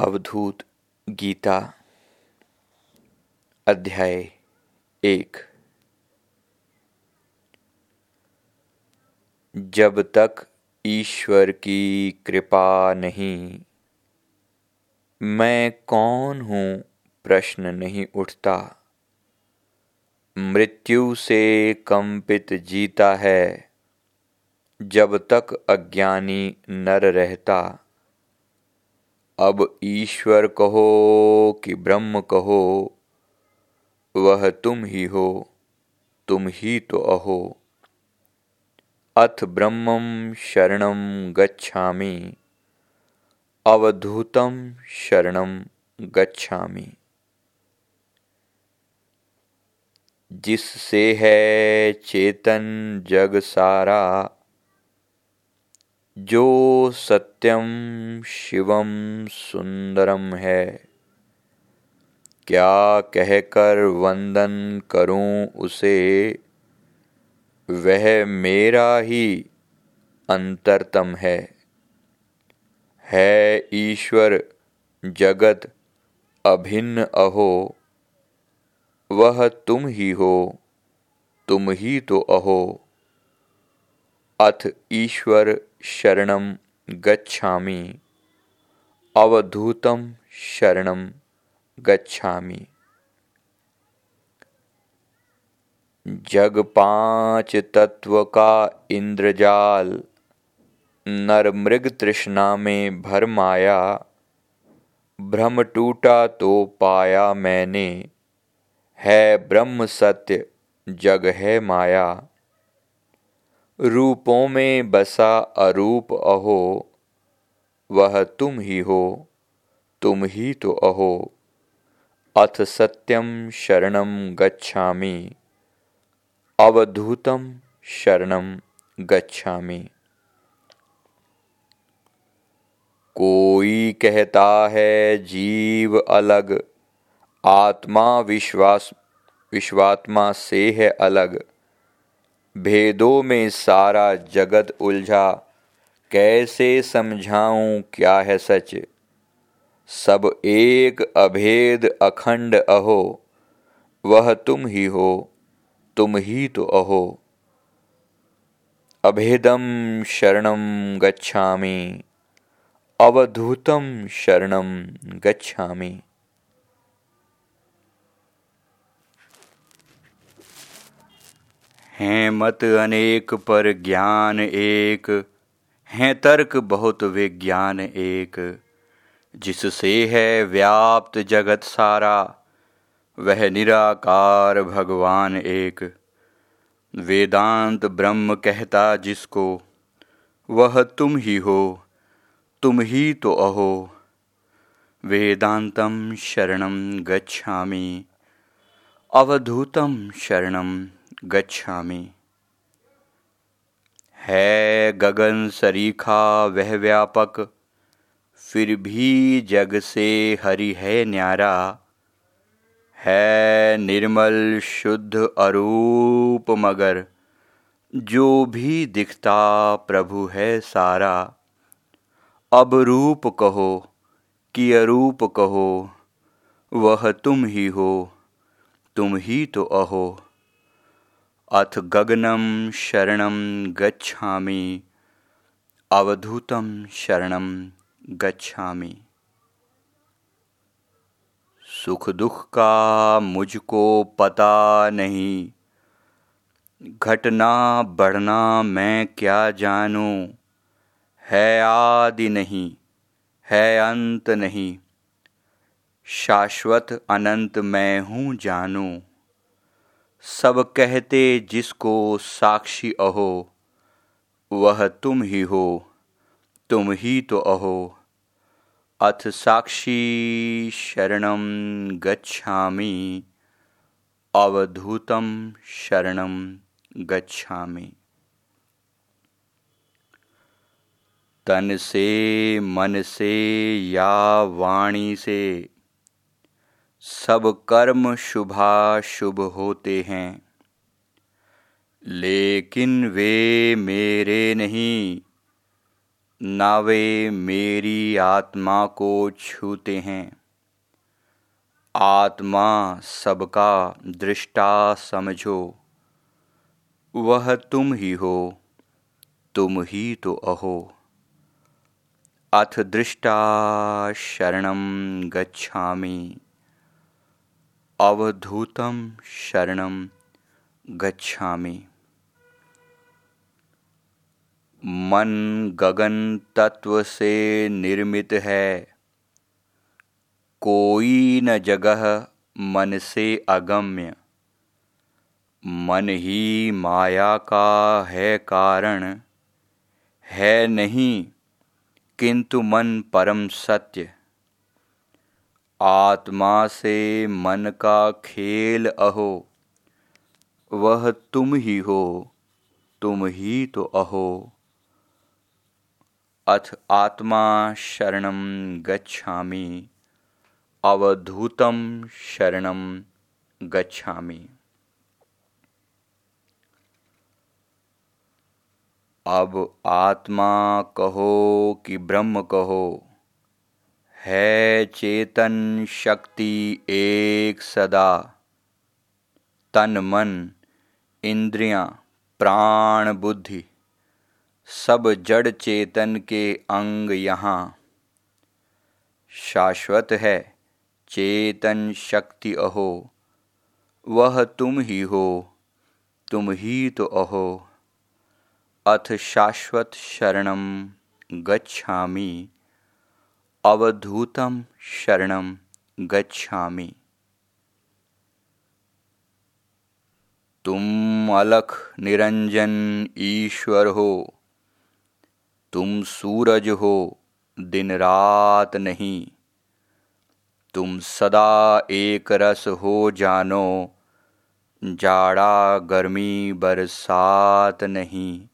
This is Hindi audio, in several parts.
अवधूत गीता अध्याय एक। जब तक ईश्वर की कृपा नहीं, मैं कौन हूँ प्रश्न नहीं उठता। मृत्यु से कंपित जीता है, जब तक अज्ञानी नर रहता। अब ईश्वर कहो कि ब्रह्म कहो, वह तुम ही हो, तुम ही तो अहो। अथ ब्रह्मम शरण गच्छामि अवधूतम शरण गच्छामि। जिससे है चेतन जग सारा जो सत्यम शिवम सुंदरम है। क्या कहकर वंदन करूँ उसे? वह मेरा ही अंतरतम है। है ईश्वर जगत अभिन्न अहो, वह तुम ही हो, तुम ही तो अहो। अथ ईश्वर शरणम गच्छामि। अवधूतम शरणम गच्छामि। जग पाँच तत्व का इंद्रजाल नर मृग तृष्णा में भर माया भ्रम टूटा तो पाया मैंने, है ब्रह्म सत्य, जग है माया। रूपों में बसा अरूप अहो, वह तुम ही हो, तुम ही तो अहो। अथ सत्यम शरण गच्छामि अवधूतम शरण गच्छामि। कोई कहता है जीव अलग, आत्मा विश्वास, विश्वात्मा से है अलग। भेदों में सारा जगत उलझा। कैसे समझाऊं क्या है सच? सब एक अभेद अखंड अहो। वह तुम ही हो, तुम ही तो अहो। अभेदम शरणम गच्छामि अवधूतम शरणम गच्छामि। हैं मत अनेक पर ज्ञान एक। हैं तर्क बहुत विज्ञान एक। जिससे है व्याप्त जगत सारा, वह निराकार भगवान एक। वेदांत ब्रह्म कहता जिसको, वह तुम ही हो, तुम ही तो अहो। वेदांतम शरणम गच्छामि, अवधूतम शरणम गच्छामि। है गगन सरीखा वह व्यापक, फिर भी जग से हरि है न्यारा। है निर्मल शुद्ध अरूप मगर, जो भी दिखता प्रभु है सारा। अब रूप कहो कि अरूप कहो, वह तुम ही हो, तुम ही तो अहो। अथ गगनम शरण गच्छा अवधूतं शरण गच्छा सुख दुख का मुझको पता नहीं। घटना बढ़ना मैं क्या जानूं? है आदि नहीं, है अंत नहीं। शाश्वत अनंत मैं हूँ जानूं। सब कहते जिसको साक्षी अहो, वह तुम ही हो, तुम ही तो अहो। अथ साक्षी शरण गच्छामि अवधूतम शरणम गच्छामि। तन से, मन से या वाणी से सब कर्म शुभा शुभ होते हैं। लेकिन वे मेरे नहीं, ना वे मेरी आत्मा को छूते हैं। आत्मा सबका दृष्टा समझो, वह तुम ही हो, तुम ही तो अहो। अथ दृष्टा शरण गच्छामि। अवधूतं शरणं गच्छामि। मन गगन तत्व से निर्मित है। कोई न जगह मन से अगम्य। मन ही माया का है कारण। है नहीं, किंतु मन परम सत्य। आत्मा से मन का खेल अहो, वह तुम ही हो, तुम ही तो अहो। अथ आत्मा शरण गच्छा अवधूतं शरण गच्छा अब आत्मा कहो कि ब्रह्म कहो है चेतन शक्ति एक सदा। तन मन इंद्रियाँ प्राण बुद्धि, सब जड़ चेतन के अंग यहाँ। शाश्वत है चेतन शक्ति अहो, वह तुम ही हो, तुम ही तो अहो। अथ शाश्वत शरणं गच्छामि। अवधूतं शरणं गच्छामि। तुम अलख निरंजन ईश्वर हो, तुम सूरज हो, दिन रात नहीं। तुम सदा एक रस हो जानो, जाड़ा गर्मी बरसात नहीं।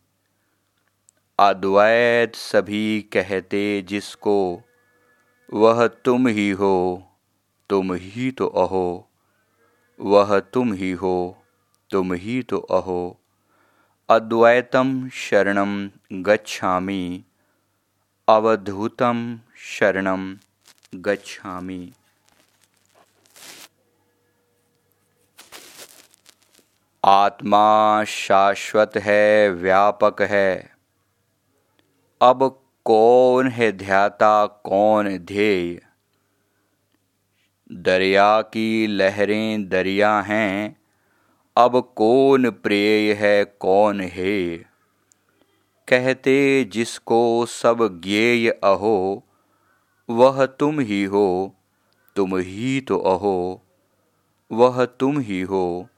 अद्वैत सभी कहते जिसको वह तुम ही हो, तुम ही तो अहो। वह तुम ही हो, तुम ही तो अहो। अद्वैतम शरण गच्छा अवधूतम शरण गच्छामि। आत्मा शाश्वत है, व्यापक है। अब कौन है ध्याता, कौन ध्येय? दरिया की लहरें दरिया हैं, अब कौन प्रेय है, कौन है कहते, जिसको सब ज्ञेय अहो, वह तुम ही हो, तुम ही तो अहो। वह तुम ही हो,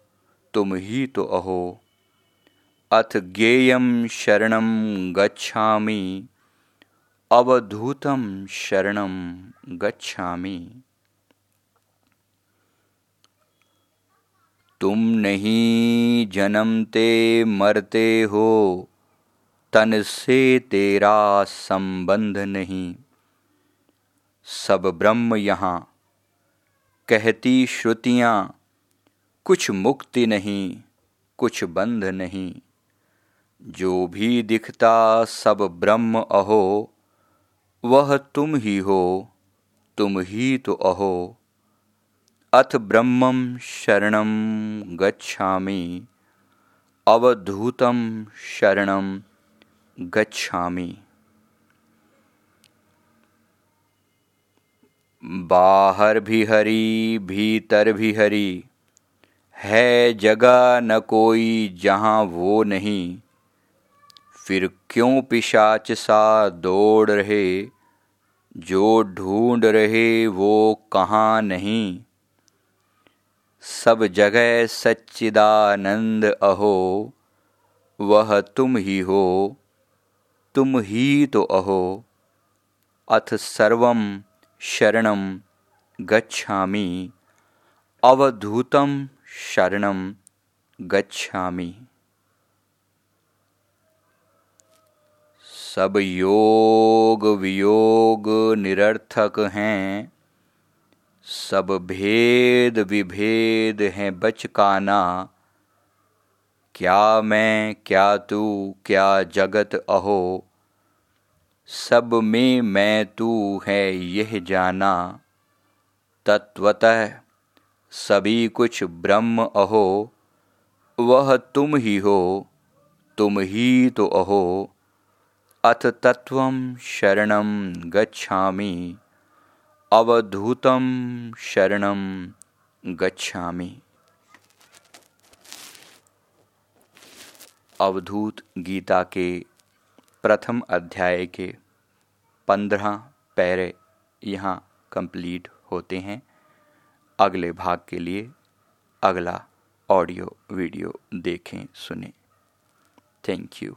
तुम ही तो अहो। अथ ज्ञेयं शरण गच्छामि। अवधूतं शरणं गच्छामि। तुम नहीं जन्मते मरते हो, तन से तेरा संबंध नहीं। सब ब्रह्म यहाँ, कहती श्रुतियाँ, कुछ मुक्ति नहीं, कुछ बंध नहीं। जो भी दिखता सब ब्रह्म अहो वह तुम ही हो, तुम ही तो अहो। अथ ब्रह्मं शरणं गच्छामि, अवधूतं शरणं गच्छामि। बाहर भी हरी भीतर भी हरी है जगह न कोई जहाँ वो नहीं। फिर क्यों पिशाच सा दौड़ रहे? जो ढूंढ रहे वो कहाँ नहीं? सब जगह सच्चिदानंद अहो, वह तुम ही हो, तुम ही तो अहो। अथ सर्वं शरणं गच्छामि, अवधूतं शरणं गच्छामि। सब योग वियोग निरर्थक हैं। सब भेद विभेद हैं बचकाना। क्या मैं, क्या तू, क्या जगत अहो। सब में मैं तू है यह जाना। तत्वतः सभी कुछ ब्रह्म अहो। वह तुम ही हो, तुम ही तो अहो। अथ तत्व शरण गच्छा अवधूतम शरण गच्छा अवधूत गीता के प्रथम अध्याय के पंद्रह पैरे यहाँ कंप्लीट होते हैं। अगले भाग के लिए अगला ऑडियो वीडियो देखें, सुने। Thank you.